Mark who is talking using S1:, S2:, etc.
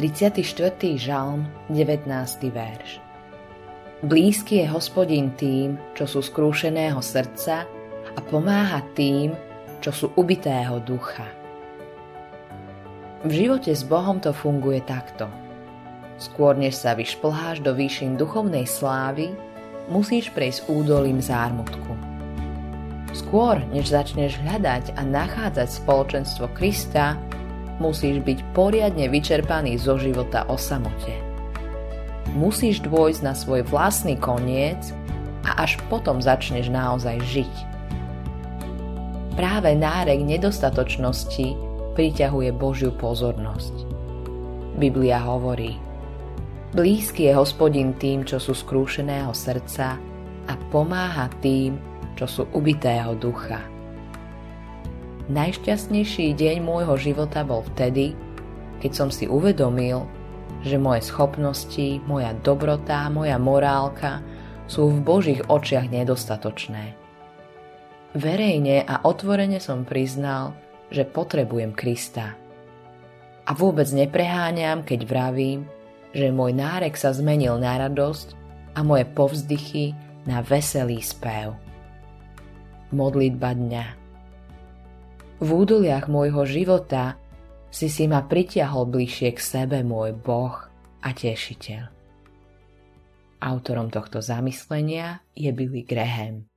S1: 34. žalm, 19. verš. Blízky je hospodin tým, čo sú skrúšeného srdca a pomáha tým, čo sú ubitého ducha. V živote s Bohom to funguje takto. Skôr než sa vyšplháš do výšin duchovnej slávy, musíš prejsť údolím zármutku. Skôr než začneš hľadať a nachádzať spoločenstvo Krista, musíš byť poriadne vyčerpaný zo života o samote. Musíš dôjsť na svoj vlastný koniec a až potom začneš naozaj žiť. Práve nárek nedostatočnosti priťahuje Božiu pozornosť. Biblia hovorí Blízky je hospodin tým, čo sú skrúšeného srdca a pomáha tým, čo sú ubitého ducha. Najšťastnejší deň môjho života bol vtedy, keď som si uvedomil, že moje schopnosti, moja dobrota, moja morálka sú v Božích očiach nedostatočné. Verejne a otvorene som priznal, že potrebujem Krista. A vôbec nepreháňam, keď vravím, že môj nárek sa zmenil na radosť a moje povzdychy na veselý spev. Modlitba dňa v údoliach môjho života si si ma pritiahol bližšie k sebe môj Boh a Tešiteľ. Autorom tohto zamyslenia je Billy Graham.